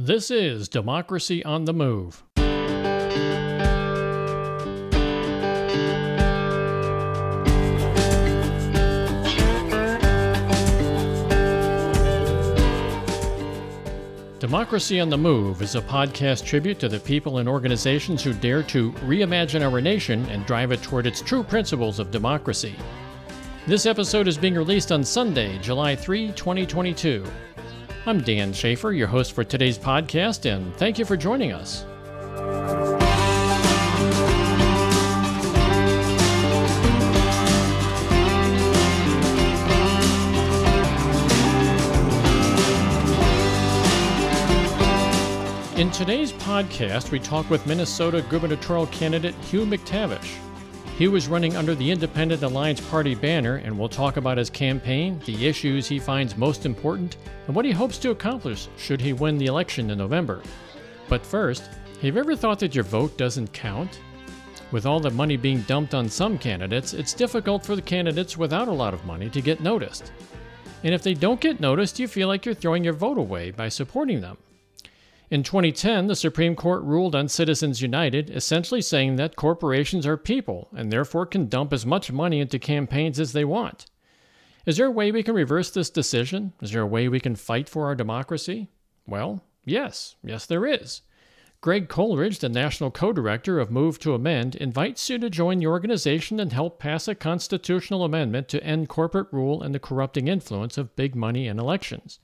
This is Democracy on the Move. Democracy on the Move is a podcast tribute to the people and organizations who dare to reimagine our nation and drive it toward its true principles of democracy. This episode is being released on Sunday, July 3, 2022. I'm Dan Schaefer, your host for today's podcast, and thank you for joining us. In today's podcast, we talk with Minnesota gubernatorial candidate Hugh McTavish. Hugh was running under the Independent Alliance Party banner, and we'll talk about his campaign, the issues he finds most important, and what he hopes to accomplish should he win the election in November. But first, have you ever thought that your vote doesn't count? With all the money being dumped on some candidates, it's difficult for the candidates without a lot of money to get noticed. And if they don't get noticed, you feel like you're throwing your vote away by supporting them. In 2010, the Supreme Court ruled on Citizens United, essentially saying that corporations are people and therefore can dump as much money into campaigns as they want. Is there a way we can reverse this decision? Is there a way we can fight for our democracy? Well, yes, yes, there is. Greg Coleridge, the national co director of Move to Amend, invites you to join the organization and help pass a constitutional amendment to end corporate rule and the corrupting influence of big money in elections.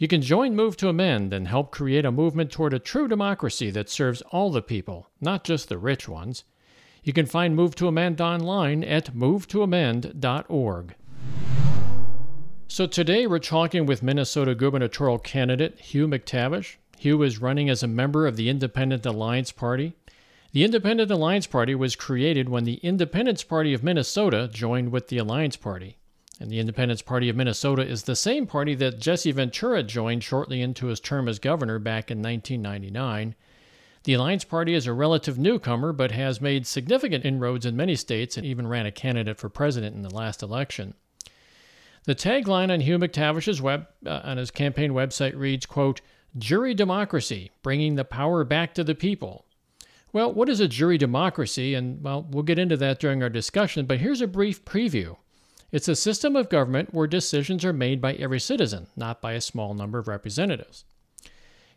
You can join Move to Amend and help create a movement toward a true democracy that serves all the people, not just the rich ones. You can find Move to Amend online at movetoamend.org. So today we're talking with Minnesota gubernatorial candidate Hugh McTavish. Hugh is running as a member of the Independent Alliance Party. The Independent Alliance Party was created when the Independence Party of Minnesota joined with the Alliance Party. And the Independence Party of Minnesota is the same party that Jesse Ventura joined shortly into his term as governor back in 1999. The Alliance Party is a relative newcomer, but has made significant inroads in many states and even ran a candidate for president in the last election. The tagline on Hugh McTavish's web uh, on his campaign website reads, quote, "Jury democracy, bringing the power back to the people." Well, what is a jury democracy? And well, we'll get into that during our discussion, but here's a brief preview. It's a system of government where decisions are made by every citizen, not by a small number of representatives.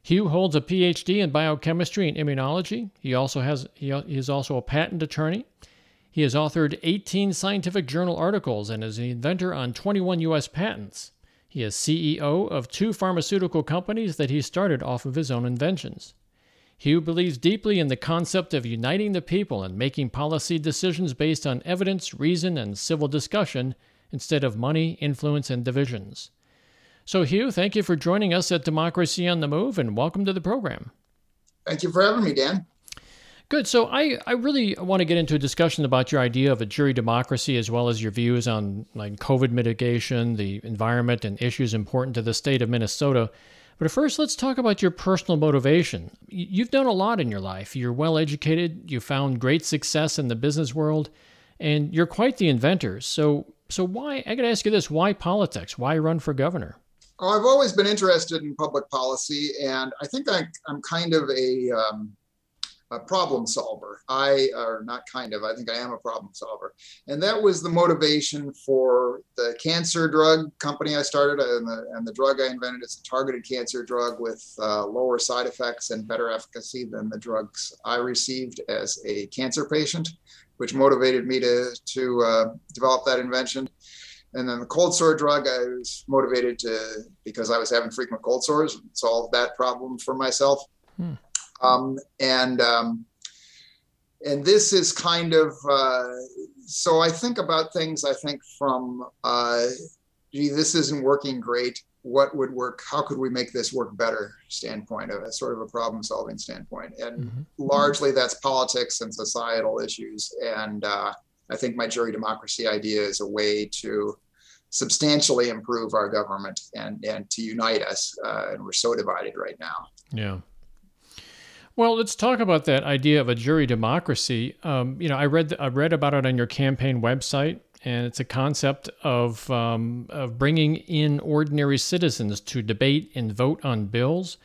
Hugh holds a PhD in biochemistry and immunology. He also has he is also a patent attorney. He has authored 18 scientific journal articles and is an inventor on 21 US patents. He is CEO of two pharmaceutical companies that he started off of his own inventions. Hugh believes deeply in the concept of uniting the people and making policy decisions based on evidence, reason, and civil discussion instead of money, influence, and divisions. So, Hugh, thank you for joining us at Democracy on the Move and welcome to the program. Thank you for having me, Dan. Good. So, I, I really want to get into a discussion about your idea of a jury democracy as well as your views on like COVID mitigation, the environment, and issues important to the state of Minnesota. But first, let's talk about your personal motivation. You've done a lot in your life. You're well educated, you found great success in the business world, and you're quite the inventor. So, so why, I got to ask you this why politics? Why run for governor? I've always been interested in public policy, and I think I, am kind of a um, a problem solver. I, or not kind of, I think I am a problem solver. And that was the motivation for the cancer drug company I started and the, and the drug I invented. It's a targeted cancer drug with uh, lower side effects and better efficacy than the drugs I received as a cancer patient, which motivated me to, to uh, develop that invention. And then the cold sore drug, I was motivated to, because I was having frequent cold sores, solve that problem for myself. Hmm. Um, and um, and this is kind of uh, so I think about things. I think from uh, gee, this isn't working great. What would work? How could we make this work better? Standpoint of a sort of a problem solving standpoint, and mm-hmm. largely that's politics and societal issues. And uh, I think my jury democracy idea is a way to substantially improve our government and and to unite us. Uh, and we're so divided right now. Yeah. Well, let's talk about that idea of a jury democracy. Um, you know, I read I read about it on your campaign website, and it's a concept of um, of bringing in ordinary citizens to debate and vote on bills,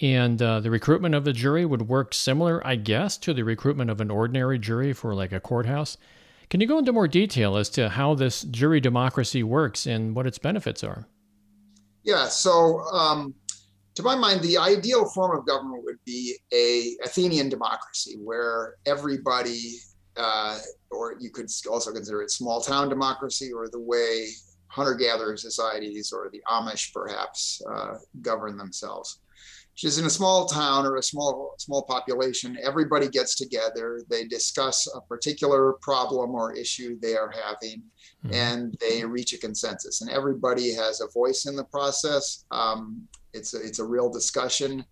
And uh, the recruitment of the jury would work similar, I guess, to the recruitment of an ordinary jury for like a courthouse. Can you go into more detail as to how this jury democracy works and what its benefits are? Yeah, so um, to my mind, the ideal form of government would be a Athenian democracy where everybody, uh, or you could also consider it small town democracy, or the way hunter-gatherer societies or the Amish perhaps uh, govern themselves is in a small town or a small small population. Everybody gets together. They discuss a particular problem or issue they are having mm-hmm. and they reach a consensus. And everybody has a voice in the process. Um, it's a, it's a real discussion.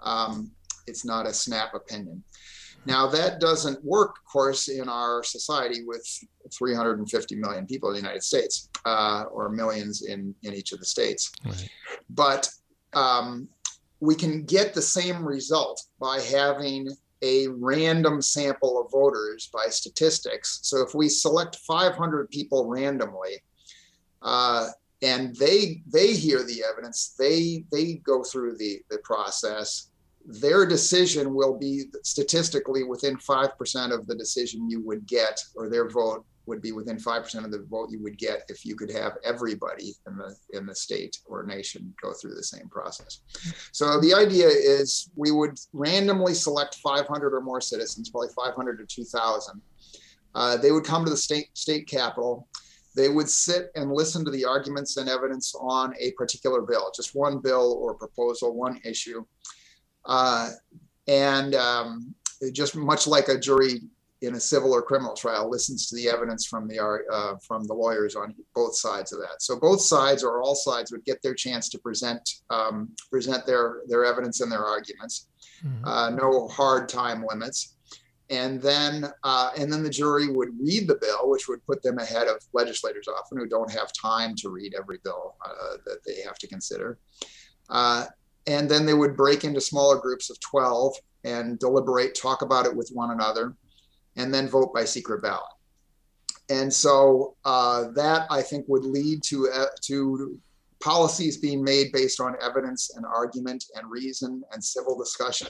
Um, it's not a snap opinion. Now that doesn't work of course in our society with 350 million people in the united states uh, or millions in in each of the states. Right. but um, we can get the same result by having a random sample of voters by statistics. So if we select 500 people randomly, uh, and they they hear the evidence, they they go through the the process. Their decision will be statistically within five percent of the decision you would get, or their vote would be within 5% of the vote you would get if you could have everybody in the in the state or nation go through the same process. So the idea is we would randomly select 500 or more citizens, probably 500 to 2,000. Uh, they would come to the state state capital. They would sit and listen to the arguments and evidence on a particular bill, just one bill or proposal, one issue, uh, and um, just much like a jury in a civil or criminal trial listens to the evidence from the uh, from the lawyers on both sides of that. So both sides or all sides would get their chance to present um, present their their evidence and their arguments. Mm-hmm. Uh, no hard time limits. And then uh, and then the jury would read the bill, which would put them ahead of legislators often who don't have time to read every bill uh, that they have to consider. Uh, and then they would break into smaller groups of 12 and deliberate, talk about it with one another and then vote by secret ballot. And so uh, that I think would lead to uh, to policies being made based on evidence and argument and reason and civil discussion,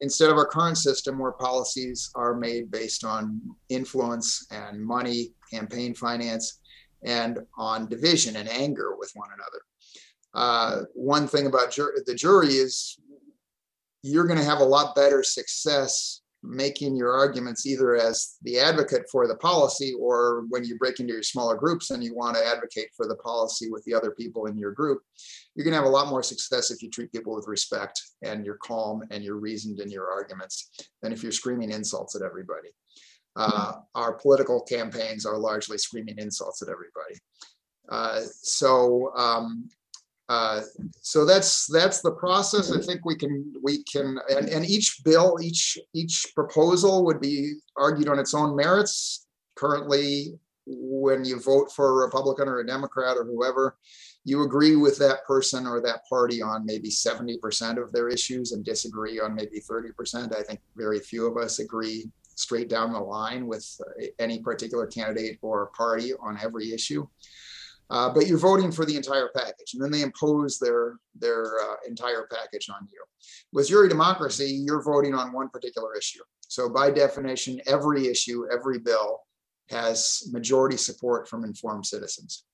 instead of our current system where policies are made based on influence and money, campaign finance, and on division and anger with one another. Uh, one thing about jur- the jury is you're going to have a lot better success making your arguments either as the advocate for the policy or when you break into your smaller groups and you want to advocate for the policy with the other people in your group you're going to have a lot more success if you treat people with respect and you're calm and you're reasoned in your arguments than if you're screaming insults at everybody. Uh, our political campaigns are largely screaming insults at everybody. Uh, so um, uh, so that's that's the process. I think we can we can and, and each bill, each each proposal would be argued on its own merits. Currently, when you vote for a Republican or a Democrat or whoever, you agree with that person or that party on maybe 70% of their issues and disagree on maybe 30%. I think very few of us agree straight down the line with any particular candidate or party on every issue. Uh, but you're voting for the entire package, and then they impose their their uh, entire package on you. With jury democracy, you're voting on one particular issue. So by definition, every issue, every bill has majority support from informed citizens.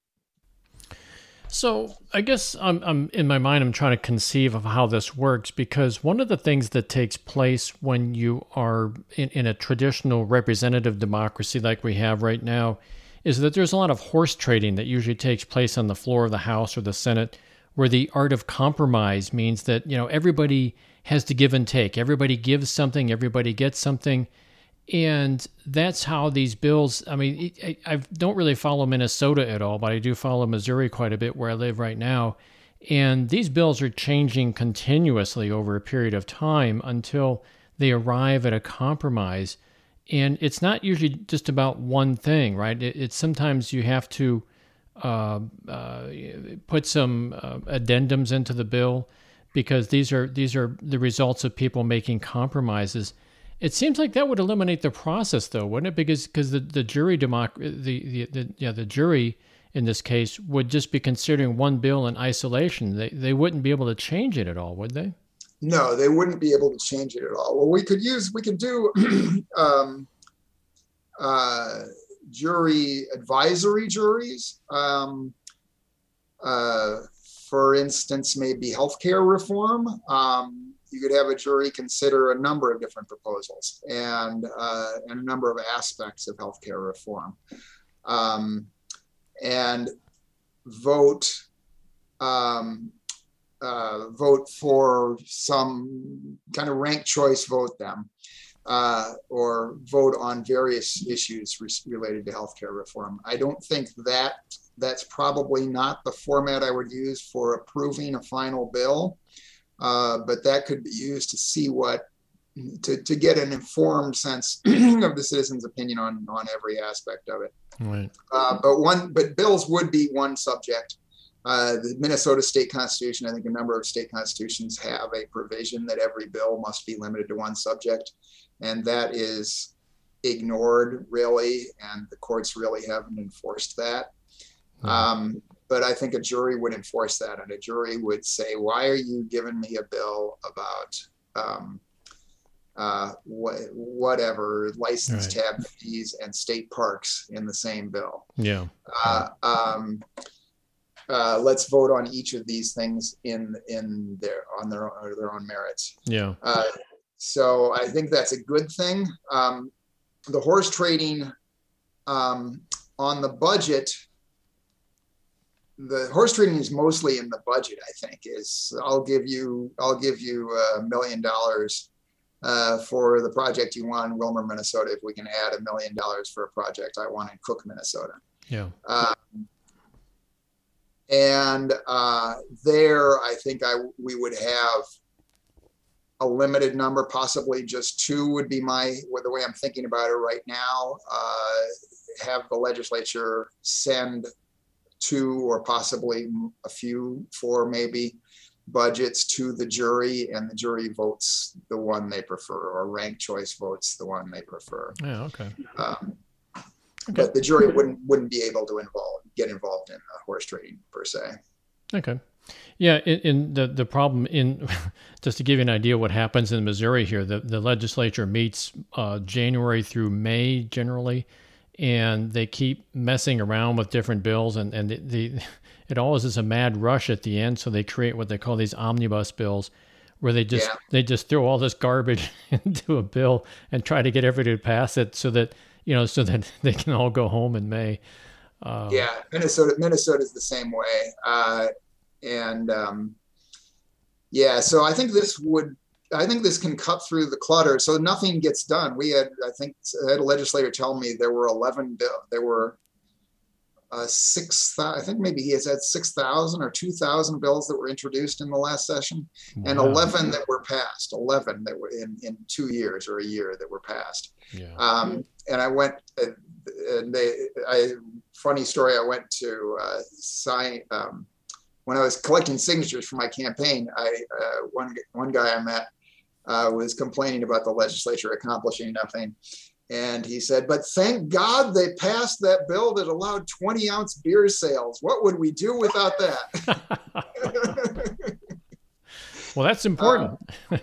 So I guess I'm, I'm in my mind. I'm trying to conceive of how this works because one of the things that takes place when you are in, in a traditional representative democracy like we have right now is that there's a lot of horse trading that usually takes place on the floor of the House or the Senate, where the art of compromise means that you know everybody has to give and take. Everybody gives something, everybody gets something, and that's how these bills. I mean, I, I don't really follow Minnesota at all, but I do follow Missouri quite a bit, where I live right now. And these bills are changing continuously over a period of time until they arrive at a compromise and it's not usually just about one thing, right? It, it's sometimes you have to uh, uh, put some uh, addendums into the bill because these are these are the results of people making compromises. It seems like that would eliminate the process, though, wouldn't it? Because because the, the jury democ- the, the, the yeah the jury in this case would just be considering one bill in isolation. They they wouldn't be able to change it at all, would they? No, they wouldn't be able to change it at all. Well, we could use, we could do um, uh, jury advisory juries. Um, uh, for instance, maybe healthcare reform. Um, you could have a jury consider a number of different proposals and, uh, and a number of aspects of healthcare reform. Um, and vote um, uh, vote for some kind of ranked choice vote them uh, or vote on various issues re- related to healthcare reform. I don't think that that's probably not the format I would use for approving a final bill, uh, but that could be used to see what to, to get an informed sense of the citizens' opinion on on every aspect of it. Right. Uh, but one, but bills would be one subject. Uh, the Minnesota state constitution, I think a number of state constitutions have a provision that every bill must be limited to one subject. And that is ignored really. And the courts really haven't enforced that. Mm-hmm. Um, but I think a jury would enforce that. And a jury would say, why are you giving me a bill about um, uh, wh- whatever license right. tab fees and state parks in the same bill? Yeah. Uh, um, uh, let's vote on each of these things in in their on their own, their own merits. Yeah. Uh, so I think that's a good thing. Um, the horse trading um, on the budget. The horse trading is mostly in the budget. I think is I'll give you I'll give you a million dollars uh, for the project you want in Willmar, Minnesota. If we can add a million dollars for a project I want in Cook, Minnesota. Yeah. Um, and uh, there I think I we would have a limited number, possibly just two would be my the way I'm thinking about it right now. Uh, have the legislature send two or possibly a few, four maybe budgets to the jury, and the jury votes the one they prefer, or rank choice votes the one they prefer. Yeah, okay. Um, Okay. But the jury wouldn't wouldn't be able to involve get involved in horse trading per se. Okay. Yeah, in, in, the the problem in just to give you an idea what happens in Missouri here, the the legislature meets uh, January through May generally, and they keep messing around with different bills, and and the, the it always is a mad rush at the end, so they create what they call these omnibus bills, where they just yeah. they just throw all this garbage into a bill and try to get everybody to pass it so that you know, so that they can all go home in May. Uh, yeah, Minnesota, Minnesota is the same way, uh, and um, yeah, so I think this would, I think this can cut through the clutter, so nothing gets done. We had, I think, I had a legislator tell me there were eleven bill, there were uh, six, I think maybe he has had 6,000 or 2,000 bills that were introduced in the last session wow. and 11 that were passed, 11 that were in, in two years or a year that were passed. Yeah. Um, and I went, uh, and they, I, funny story, I went to uh, sign, um, when I was collecting signatures for my campaign, I, uh, one, one guy I met uh, was complaining about the legislature accomplishing nothing. And he said, but thank God they passed that bill that allowed 20 ounce beer sales. What would we do without that? well, that's important. Um,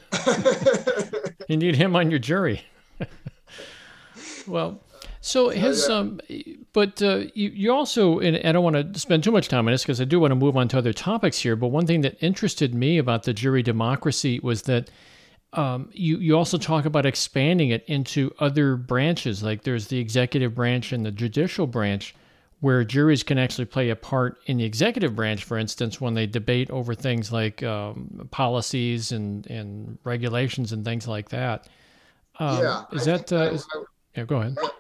you need him on your jury. well, so his, um, but uh, you, you also, and I don't want to spend too much time on this because I do want to move on to other topics here. But one thing that interested me about the jury democracy was that um, you you also talk about expanding it into other branches. Like there's the executive branch and the judicial branch, where juries can actually play a part in the executive branch. For instance, when they debate over things like um, policies and and regulations and things like that. Um, yeah, is that? Uh, is, yeah, go ahead. I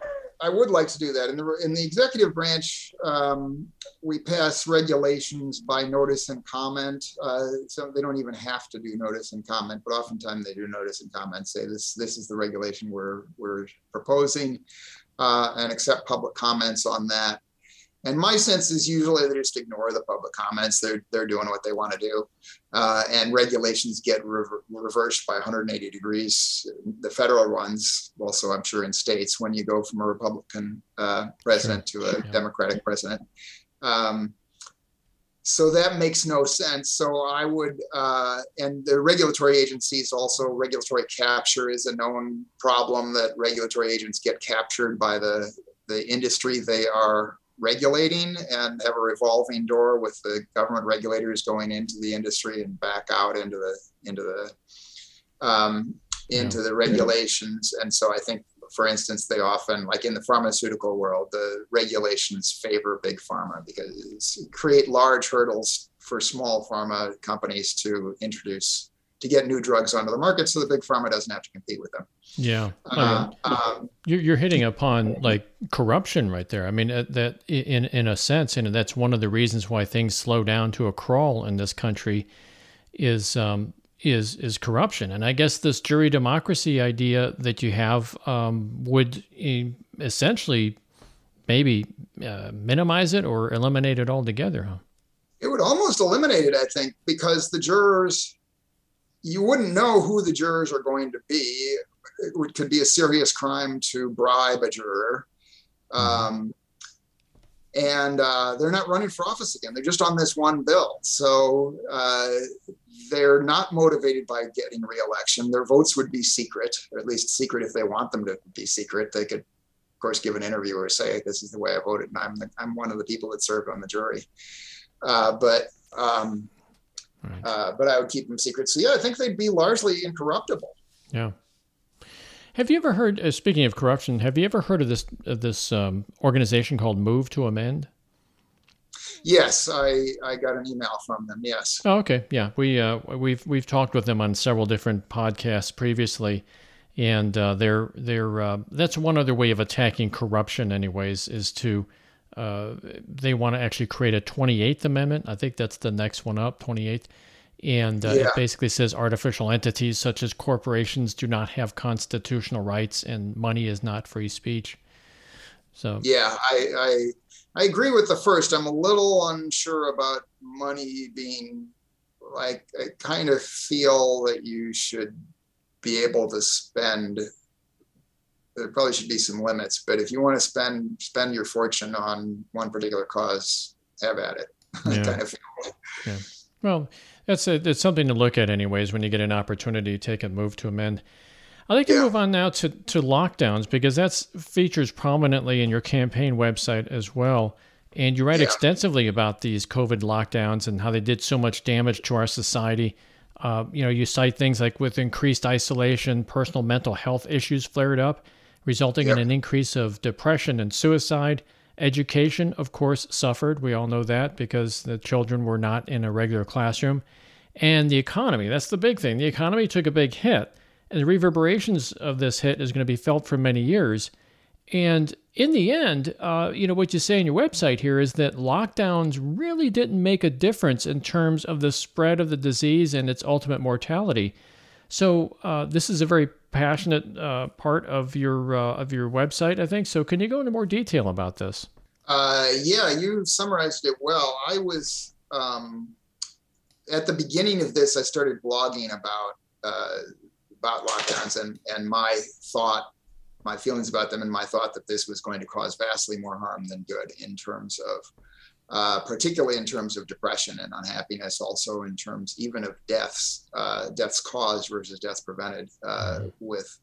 would like to do that. In the in the executive branch, um, we pass regulations by notice and comment. Uh, so they don't even have to do notice and comment, but oftentimes they do notice and comment. Say this this is the regulation we're we're proposing, uh, and accept public comments on that. And my sense is usually they just ignore the public comments. They're they're doing what they want to do, uh, and regulations get rever- reversed by 180 degrees. The federal ones, also I'm sure in states, when you go from a Republican uh, president sure. to a yeah. Democratic president. Um, so that makes no sense. So I would, uh, and the regulatory agencies also, regulatory capture is a known problem that regulatory agents get captured by the, the industry they are regulating and have a revolving door with the government regulators going into the industry and back out into the, into the, um, into yeah. the regulations. And so I think for instance, they often, like in the pharmaceutical world, the regulations favor big pharma because create large hurdles for small pharma companies to introduce to get new drugs onto the market, so the big pharma doesn't have to compete with them. Yeah, uh, um, you're, you're hitting upon like corruption right there. I mean, uh, that in in a sense, and that's one of the reasons why things slow down to a crawl in this country, is um, is is corruption. And I guess this jury democracy idea that you have um, would essentially maybe uh, minimize it or eliminate it altogether. Huh? It would almost eliminate it, I think, because the jurors, you wouldn't know who the jurors are going to be. It would, could be a serious crime to bribe a juror. Mm-hmm. Um, and uh, they're not running for office again. They're just on this one bill. So uh, they're not motivated by getting reelection. Their votes would be secret, or at least secret if they want them to be secret. They could, of course, give an interview or say, "This is the way I voted, and I'm the, I'm one of the people that served on the jury." Uh, but um, right. uh, but I would keep them secret. So yeah, I think they'd be largely incorruptible. Yeah. Have you ever heard? Uh, speaking of corruption, have you ever heard of this of this um, organization called Move to Amend? Yes, I, I got an email from them. Yes. Oh, okay. Yeah, we uh, we've we've talked with them on several different podcasts previously, and uh, they're they're uh, that's one other way of attacking corruption. Anyways, is to uh, they want to actually create a 28th Amendment. I think that's the next one up, 28th. And uh, yeah. it basically says artificial entities such as corporations do not have constitutional rights and money is not free speech. So yeah, I, I I agree with the first. I'm a little unsure about money being like I kind of feel that you should be able to spend there probably should be some limits, but if you want to spend spend your fortune on one particular cause, have at it. Yeah. kind of yeah. Well, that's a, it's something to look at anyways when you get an opportunity to take a move to amend. I'd like to yeah. move on now to, to lockdowns because that features prominently in your campaign website as well. And you write yeah. extensively about these COVID lockdowns and how they did so much damage to our society. Uh, you know, you cite things like with increased isolation, personal mental health issues flared up, resulting in an increase of depression and suicide. Education, of course, suffered. We all know that because the children were not in a regular classroom. And the economy, that's the big thing. The economy took a big hit. And the reverberations of this hit is going to be felt for many years. And in the end, uh, you know, what you say on your website here is that lockdowns really didn't make a difference in terms of the spread of the disease and its ultimate mortality. So uh, this is a very passionate uh, part of your uh, of your website, I think. So can you go into more detail about this? Uh, yeah, you summarized it well. I was um, at the beginning of this. I started blogging about uh, about lockdowns and and my thought my feelings about them and my thought that this was going to cause vastly more harm than good in terms of uh, particularly in terms of depression and unhappiness also in terms even of deaths uh, deaths caused versus deaths prevented uh, mm-hmm. with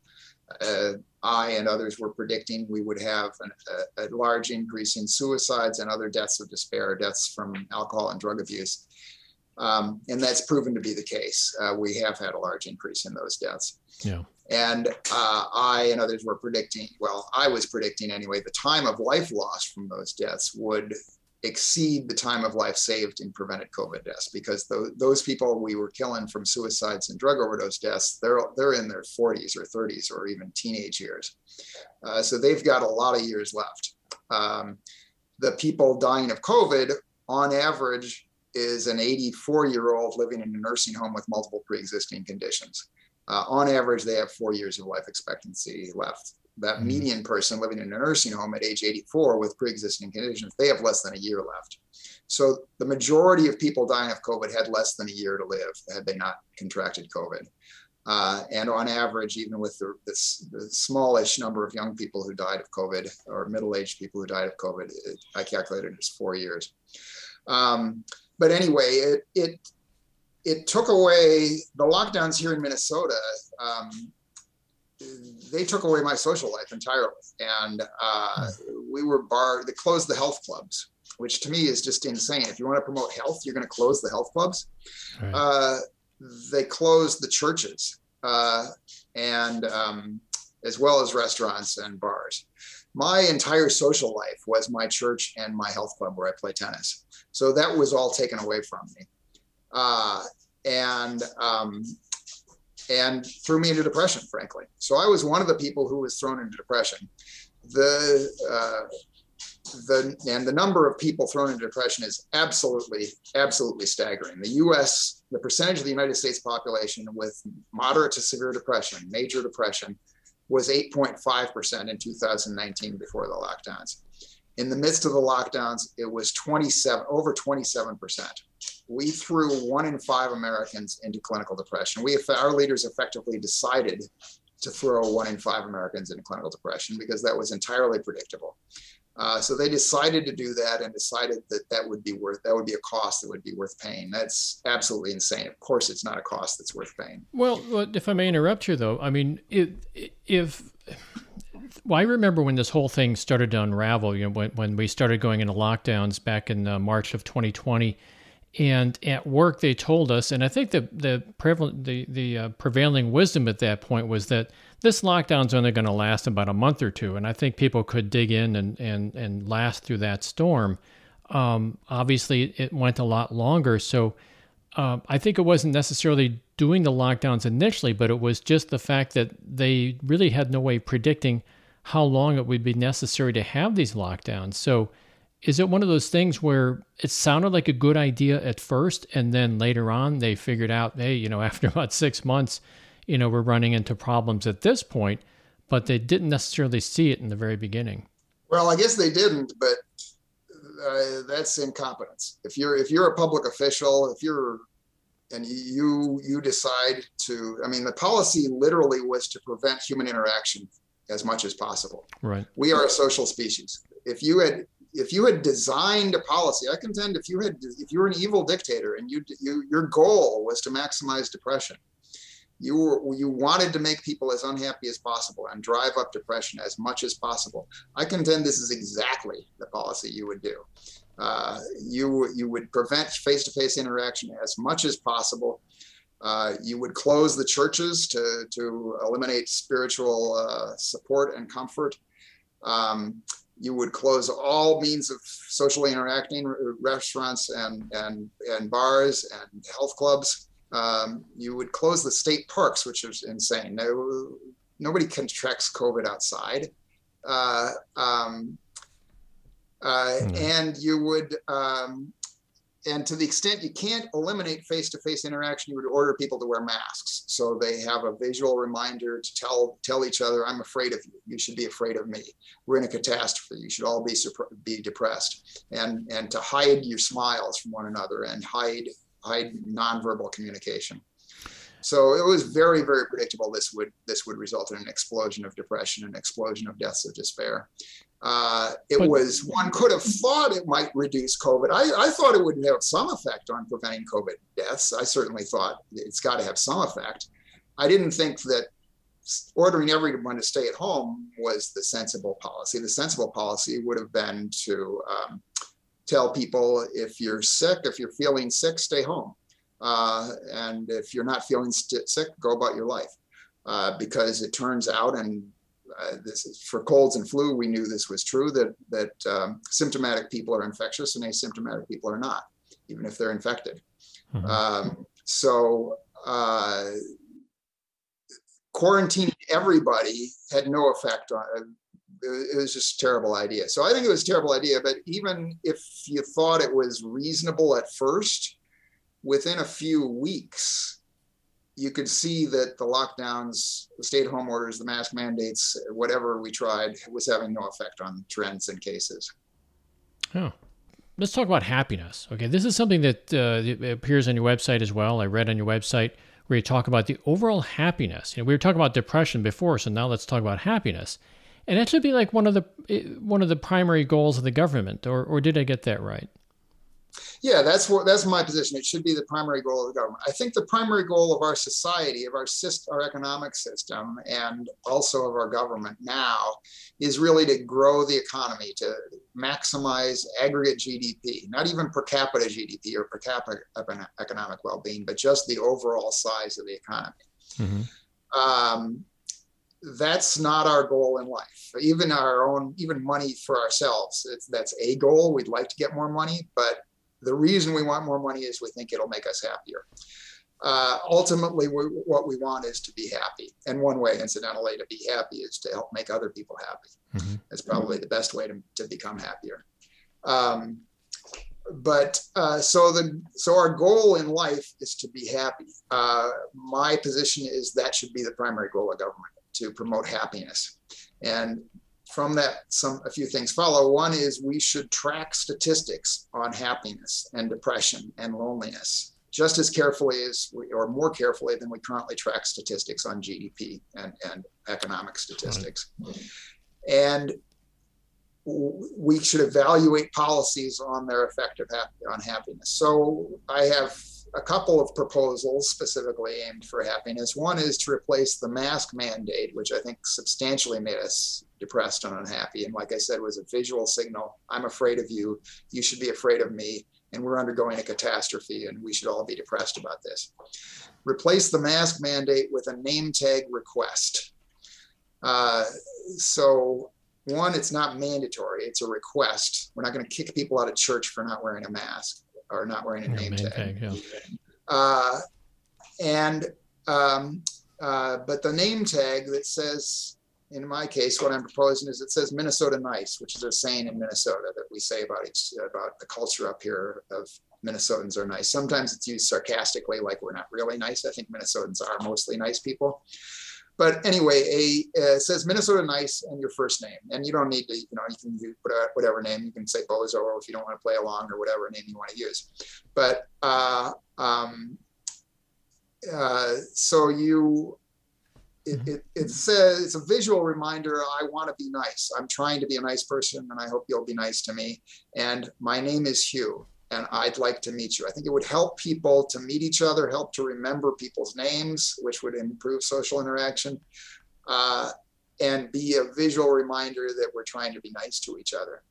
uh, I and others were predicting we would have an, a, a, large increase in suicides and other deaths of despair, deaths from alcohol and drug abuse. Um, and that's proven to be the case. Uh, we have had a large increase in those deaths. Yeah. And uh, I and others were predicting, well, I was predicting anyway, the time of life lost from those deaths would exceed the time of life saved in prevented COVID deaths because th- those people we were killing from suicides and drug overdose deaths, they're, they're in their 40s or 30s or even teenage years. Uh, so they've got a lot of years left. Um, the people dying of COVID, on average, is an 84 year old living in a nursing home with multiple pre existing conditions. Uh, on average, they have four years of life expectancy left. That mm-hmm. median person living in a nursing home at age 84 with pre existing conditions, they have less than a year left. So the majority of people dying of COVID had less than a year to live had they not contracted COVID. Uh, and on average, even with the, this, the smallish number of young people who died of COVID or middle aged people who died of COVID, it, I calculated it as four years. Um, but anyway, it it it took away the lockdowns here in Minnesota. Um, they took away my social life entirely, and uh, we were barred. They closed the health clubs, which to me is just insane. If you want to promote health, you're going to close the health clubs. Right. Uh, they closed the churches, uh, and um, as well as restaurants and bars. My entire social life was my church and my health club where I play tennis. So that was all taken away from me. Uh, and um, and threw me into depression, frankly. So I was one of the people who was thrown into depression. The uh, the and the number of people thrown into depression is absolutely absolutely staggering. The U.S. the percentage of the United States population with moderate to severe depression, major depression, was 8.5% in 2019 before the lockdowns. In the midst of the lockdowns, it was 27, over 27%. We threw one in five Americans into clinical depression. We, our leaders effectively decided to throw one in five Americans into clinical depression because that was entirely predictable. Uh, so they decided to do that and decided that that would be worth that would be a cost that would be worth paying. That's absolutely insane. Of course, it's not a cost that's worth paying. Well, if I may interrupt you, though, I mean, if, if well, I remember when this whole thing started to unravel. You know, when when we started going into lockdowns back in uh, March of 2020. And at work, they told us, and I think the the prevalent the the uh, prevailing wisdom at that point was that this lockdown's only going to last about a month or two, and I think people could dig in and and and last through that storm. Um, obviously, it went a lot longer, so uh, I think it wasn't necessarily doing the lockdowns initially, but it was just the fact that they really had no way predicting how long it would be necessary to have these lockdowns. So, is it one of those things where it sounded like a good idea at first, and then later on they figured out, hey, you know, after about six months, you know, we're running into problems at this point, but they didn't necessarily see it in the very beginning. Well, I guess they didn't, but uh, that's incompetence. If you're if you're a public official, if you're and you you decide to, I mean, the policy literally was to prevent human interaction as much as possible. Right. We are a social species. If you had if you had designed a policy, I contend if you had if you were an evil dictator and you you your goal was to maximize depression, you were, you wanted to make people as unhappy as possible and drive up depression as much as possible. I contend this is exactly the policy you would do. Uh, you you would prevent face-to-face interaction as much as possible. Uh, you would close the churches to to eliminate spiritual uh, support and comfort. Um, you would close all means of socially interacting restaurants and and and bars and health clubs um, you would close the state parks, which is insane. No, nobody contracts COVID outside. Uh, um, uh, mm. And you would, um, and to the extent you can't eliminate face-to-face interaction, you would order people to wear masks so they have a visual reminder to tell tell each other, "I'm afraid of you. You should be afraid of me. We're in a catastrophe. You should all be be depressed." And and to hide your smiles from one another and hide hide nonverbal communication. So it was very, very predictable. This would this would result in an explosion of depression, an explosion of deaths of despair. Uh, it but, was one could have thought it might reduce COVID. I, I thought it would have some effect on preventing COVID deaths. I certainly thought it's got to have some effect. I didn't think that ordering everyone to stay at home was the sensible policy. The sensible policy would have been to um, tell people if you're sick, if you're feeling sick, stay home. Uh, and if you're not feeling st- sick, go about your life. Uh, because it turns out, and uh, this is for colds and flu, we knew this was true that that um, symptomatic people are infectious and asymptomatic people are not, even if they're infected. Mm-hmm. Um, so uh, quarantining everybody had no effect on it was just a terrible idea. So I think it was a terrible idea. But even if you thought it was reasonable at first, within a few weeks, you could see that the lockdowns, the stay-at-home orders, the mask mandates, whatever we tried, was having no effect on trends and cases. Oh, let's talk about happiness. Okay, this is something that uh, appears on your website as well. I read on your website where you talk about the overall happiness. You know, we were talking about depression before, so now let's talk about happiness. And that should be like one of the one of the primary goals of the government, or or did I get that right? Yeah, that's what that's my position. It should be the primary goal of the government. I think the primary goal of our society, of our system, our economic system, and also of our government now, is really to grow the economy, to maximize aggregate GDP, not even per capita GDP or per capita economic well-being, but just the overall size of the economy. Mm-hmm. Um, that's not our goal in life. Even our own, even money for ourselves, that's a goal. We'd like to get more money, but the reason we want more money is we think it'll make us happier. Uh, ultimately, we, what we want is to be happy. And one way, incidentally, to be happy is to help make other people happy. Mm-hmm. That's probably the best way to, to become happier. Um, but uh, so the so our goal in life is to be happy. Uh, my position is that should be the primary goal of government to promote happiness. And from that, some a few things follow. One is we should track statistics on happiness and depression and loneliness just as carefully as we, or more carefully than we currently track statistics on GDP and, and economic statistics. Right. And we should evaluate policies on their effect of on happiness. So I have a couple of proposals specifically aimed for happiness. One is to replace the mask mandate, which I think substantially made us depressed and unhappy. And like I said, was a visual signal. I'm afraid of you. You should be afraid of me. And we're undergoing a catastrophe, and we should all be depressed about this. Replace the mask mandate with a name tag request. Uh, so one, it's not mandatory, it's a request. We're not going to kick people out of church for not wearing a mask or not wearing a name, tag. tag yeah. uh, and um, uh, but the name tag that says, in my case, what I'm proposing is it says Minnesota nice, which is a saying in Minnesota that we say about each about the culture up here of Minnesotans are nice. Sometimes it's used sarcastically, like we're not really nice. I think Minnesotans are mostly nice people. But anyway, a uh, says Minnesota nice and your first name, and you don't need to, you know, you can do whatever name you can say Bozo if you don't want to play along or whatever name you want to use. But uh, um, uh, so you, it, it, it says it's a visual reminder. I want to be nice. I'm trying to be a nice person, and I hope you'll be nice to me. And my name is Hugh and I'd like to meet you. I think it would help people to meet each other, help to remember people's names, which would improve social interaction, uh, and be a visual reminder that we're trying to be nice to each other.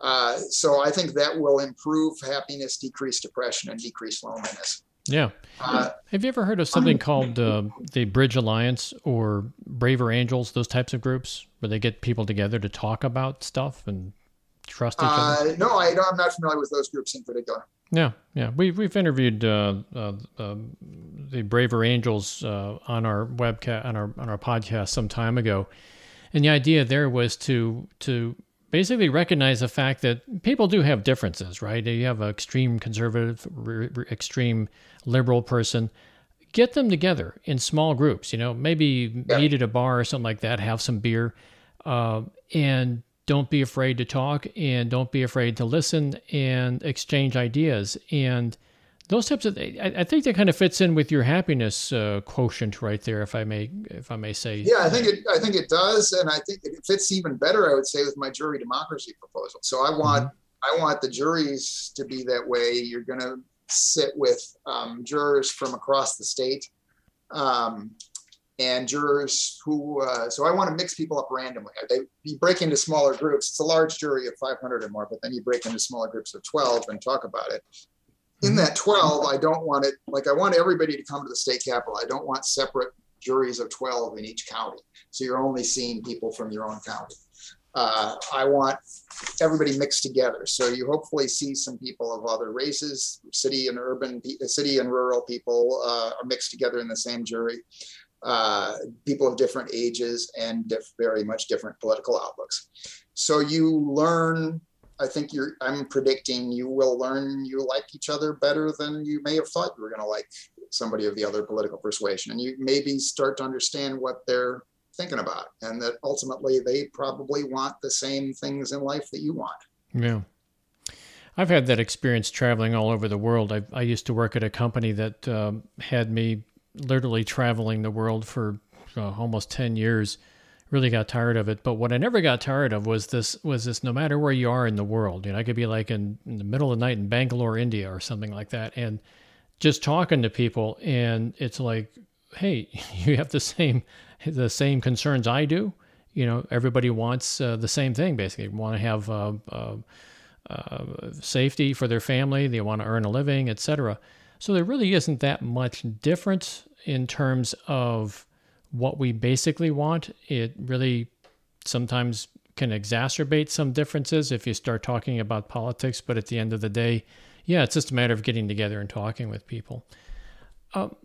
Uh, so I think that will improve happiness, decrease depression, and decrease loneliness. Yeah. Uh, Have you ever heard of something called uh, the Bridge Alliance or Braver Angels? Those types of groups where they get people together to talk about stuff and trust each other? Uh, no, I, am not familiar with those groups in particular. Yeah, yeah, we've we've interviewed uh, uh, um, the Braver Angels uh, on our webcast on our on our podcast some time ago, and the idea there was to to basically recognize the fact that people do have differences, right? You have an extreme conservative, re- extreme liberal person. Get them together in small groups. You know, maybe yeah. meet at a bar or something like that. Have some beer, uh, and don't be afraid to talk and don't be afraid to listen and exchange ideas. And those types of I, I think that kind of fits in with your happiness uh, quotient right there if i may if i may say. Yeah i think it i think it does. And i think it fits even better i would say with my jury democracy proposal. So i want mm-hmm. i want the juries to be that way. You're going to sit with um, jurors from across the state. Um, and jurors who uh, so i want to mix people up randomly. They you break into smaller groups it's a large jury of 500 or more but then you break into smaller groups of 12 and talk about it. In mm-hmm. that 12 i don't want it like i want everybody to come to the state capitol. I don't want separate juries of 12 in each county. So you're only seeing people from your own county. Uh, i want everybody mixed together. So you hopefully see some people of other races city and urban city and rural people uh, are mixed together in the same jury uh, people of different ages and diff- very much different political outlooks. So you learn. I think you're. I'm predicting you will learn you like each other better than you may have thought you were going to like somebody of the other political persuasion, and you maybe start to understand what they're thinking about, and that ultimately they probably want the same things in life that you want. Yeah. I've had that experience traveling all over the world. I, I used to work at a company that um, had me literally traveling the world for uh, almost 10 years, really got tired of it. But what I never got tired of was this was this no matter where you are in the world, you know, I could be like in, in the middle of the night in Bangalore, India or something like that. And just talking to people and it's like, hey, you have the same the same concerns I do. You know, everybody wants uh, the same thing basically. Want to have uh, uh, uh, safety for their family, they want to earn a living, etc. So there really isn't that much difference in terms of what we basically want. It really sometimes can exacerbate some differences if you start talking about politics, but at the end of the day, yeah, it's just a matter of getting together and talking with people. Um,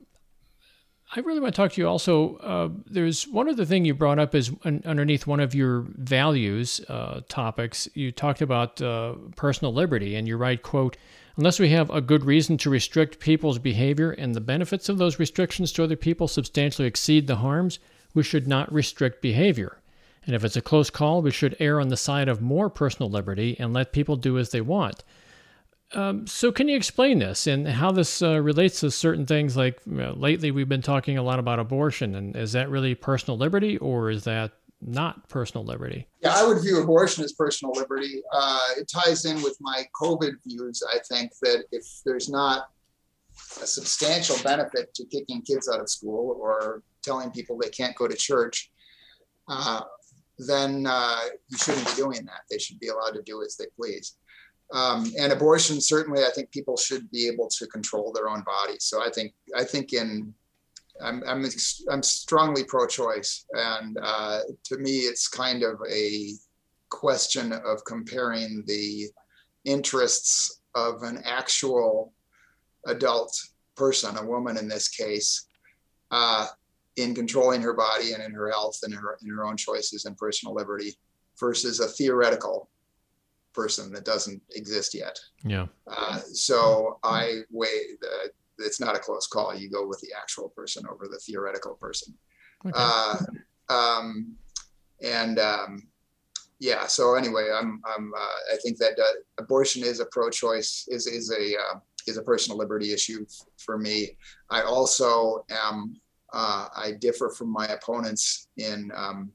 I really want to talk to you also. Uh, there's one other thing you brought up is un- underneath one of your values uh, topics. You talked about uh, personal liberty, and you write, "quote Unless we have a good reason to restrict people's behavior and the benefits of those restrictions to other people substantially exceed the harms, we should not restrict behavior. And if it's a close call, we should err on the side of more personal liberty and let people do as they want." Um, so, can you explain this and how this uh, relates to certain things? Like you know, lately, we've been talking a lot about abortion, and is that really personal liberty, or is that not personal liberty? Yeah, I would view abortion as personal liberty. Uh, it ties in with my COVID views. I think that if there's not a substantial benefit to kicking kids out of school or telling people they can't go to church, uh, then uh, you shouldn't be doing that. They should be allowed to do as they please. Um, and abortion, certainly, I think people should be able to control their own bodies. So I think I think in I'm I'm, I'm strongly pro-choice, and uh, to me, it's kind of a question of comparing the interests of an actual adult person, a woman in this case, uh, in controlling her body and in her health and her, in her own choices and personal liberty, versus a theoretical person that doesn't exist yet. Yeah. Uh, so I weigh the, it's not a close call. You go with the actual person over the theoretical person. Okay. Uh, um, and um, yeah. So anyway, I'm, I'm uh, I think that uh, abortion is a pro-choice is is a uh, is a personal liberty issue f- for me. I also am uh, I differ from my opponents in um,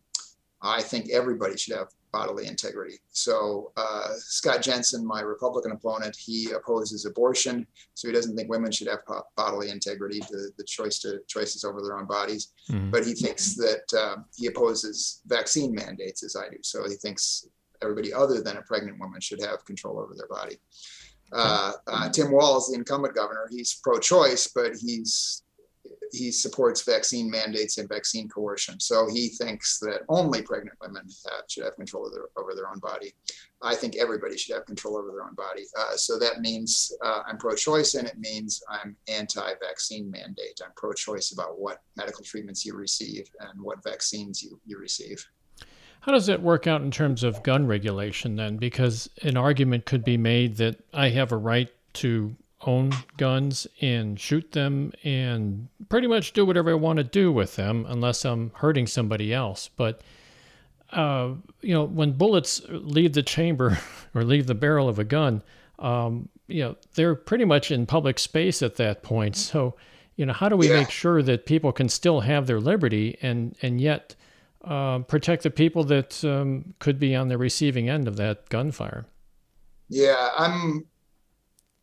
I think everybody should have bodily integrity. So uh, Scott Jensen, my Republican opponent, he opposes abortion, so he doesn't think women should have bodily integrity, the, the choice to choices over their own bodies. Mm-hmm. But he thinks that uh, he opposes vaccine mandates, as I do. So he thinks everybody other than a pregnant woman should have control over their body. Uh, uh Tim Walz, the incumbent governor, he's pro-choice, but he's he supports vaccine mandates and vaccine coercion. So he thinks that only pregnant women have, should have control their, over their own body. I think everybody should have control over their own body. Uh, so that means uh, I'm pro-choice, and it means I'm anti-vaccine mandate. I'm pro-choice about what medical treatments you receive and what vaccines you, you receive. How does it work out in terms of gun regulation then? Because an argument could be made that I have a right to own guns and shoot them and pretty much do whatever I want to do with them unless I'm hurting somebody else. But uh, you know, when bullets leave the chamber or leave the barrel of a gun, um, you know, they're pretty much in public space at that point. So, you know, how do we yeah. make sure that people can still have their liberty and and yet uh, protect the people that um, could be on the receiving end of that gunfire? Yeah, I'm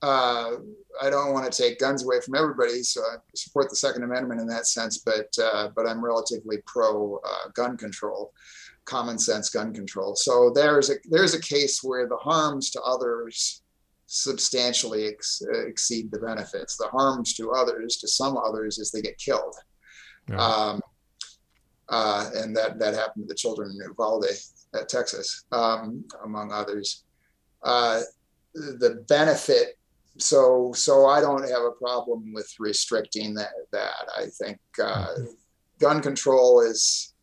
uh, I don't want to take guns away from everybody, so I support the Second Amendment in that sense. But uh, but I'm relatively pro uh, gun control, common sense gun control. So there's a there's a case where the harms to others substantially ex- exceed the benefits. The harms to others, to some others, is they get killed. Yeah. Um, uh, and that that happened to the children in Uvalde, Texas, um, among others. Uh, the benefit so so I don't have a problem with restricting that. That I think uh, gun control is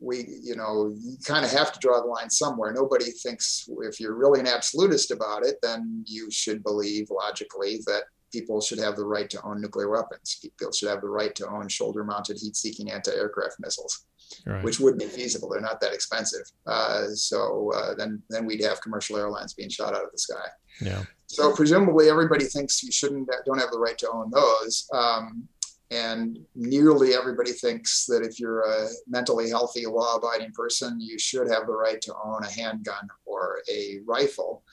we you know you kind of have to draw the line somewhere. Nobody thinks if you're really an absolutist about it, then you should believe logically that people should have the right to own nuclear weapons. People should have the right to own shoulder-mounted heat-seeking anti-aircraft missiles. Right. which would be feasible. They're not that expensive. Uh, so uh, then then we'd have commercial airlines being shot out of the sky. Yeah. So presumably everybody thinks you shouldn't don't have the right to own those. Um, and nearly everybody thinks that if you're a mentally healthy, law abiding person, you should have the right to own a handgun or a rifle.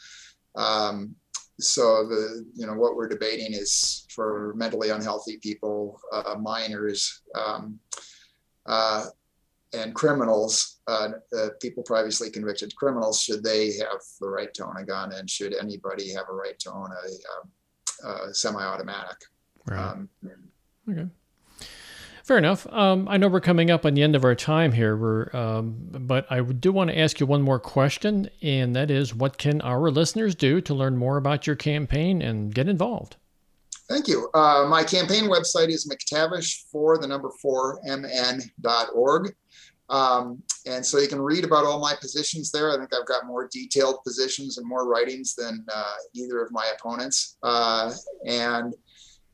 Um, so the you know what we're debating is for mentally unhealthy people, uh, minors, um, uh, and criminals, uh, people previously convicted criminals, should they have the right to own a gun, and should anybody have a right to own a, um, a semi-automatic? Right. Um, okay. Fair enough. Um, I know we're coming up on the end of our time here, we're, um, but I do want to ask you one more question, and that is what can our listeners do to learn more about your campaign and get involved? Thank you. Uh, my campaign website is McTavish for the number four mn.org. Um, and so you can read about all my positions there. I think I've got more detailed positions and more writings than uh, either of my opponents. Uh, and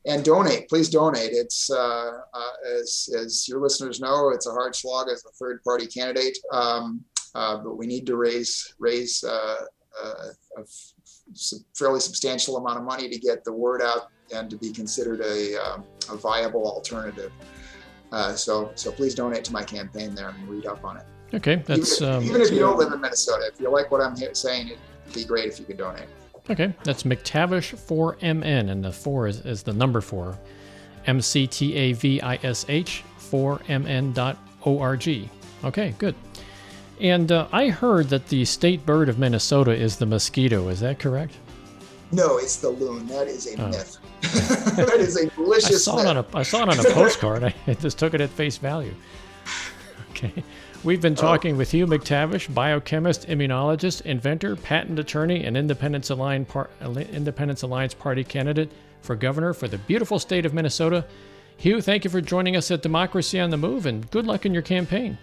and donate. Please donate. It's uh, uh, as as your listeners know, it's a hard slog as a third party candidate, um, uh, but we need to raise raise uh, a, a, fairly substantial amount of money to get the word out and to be considered a, um, a viable alternative. Uh, so so please donate to my campaign there and read up on it. Okay, that's even, um, even if you don't live in Minnesota, if you like what I'm saying, it'd be great if you could donate. Okay, that's McTavish 4MN, and the 4 is, is the number 4. M C T A V I S H 4mn.org. Okay, good. And uh, I heard that the state bird of Minnesota is the mosquito. Is that correct? No, it's the loon. That is a oh. myth. that is a delicious I saw. It on a, I saw it on a postcard. I just took it at face value. Okay. We've been oh. talking with Hugh McTavish, biochemist, immunologist, inventor, patent attorney, and Independence Alliance, Par- Independence Alliance Party candidate for governor for the beautiful state of Minnesota. Hugh, thank you for joining us at Democracy on the Move, and good luck in your campaign.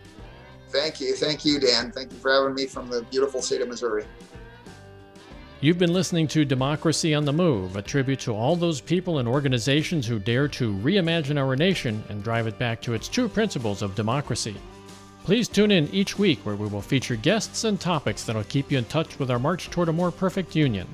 Thank you. Thank you, Dan. Thank you for having me from the beautiful state of Missouri. You've been listening to Democracy on the Move, a tribute to all those people and organizations who dare to reimagine our nation and drive it back to its true principles of democracy. Please tune in each week where we will feature guests and topics that'll keep you in touch with our march toward a more perfect union.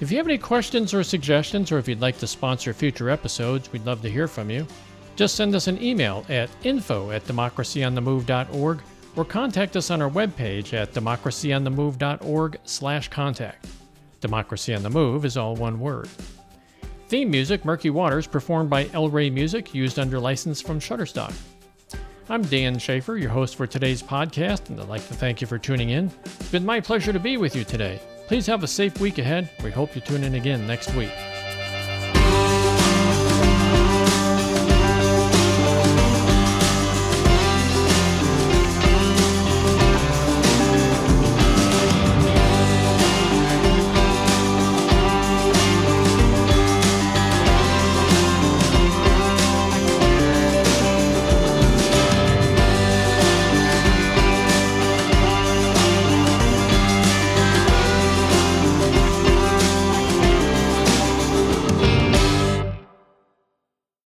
If you have any questions or suggestions, or if you'd like to sponsor future episodes, we'd love to hear from you. Just send us an email at info at democracyonthemove.org or contact us on our webpage at democracyonthemove.org slash contact. Democracy on the Move is all one word. Theme music, Murky Waters, performed by El Rey Music, used under license from Shutterstock. I'm Dan Schaefer, your host for today's podcast, and I'd like to thank you for tuning in. It's been my pleasure to be with you today. Please have a safe week ahead. We hope you tune in again next week.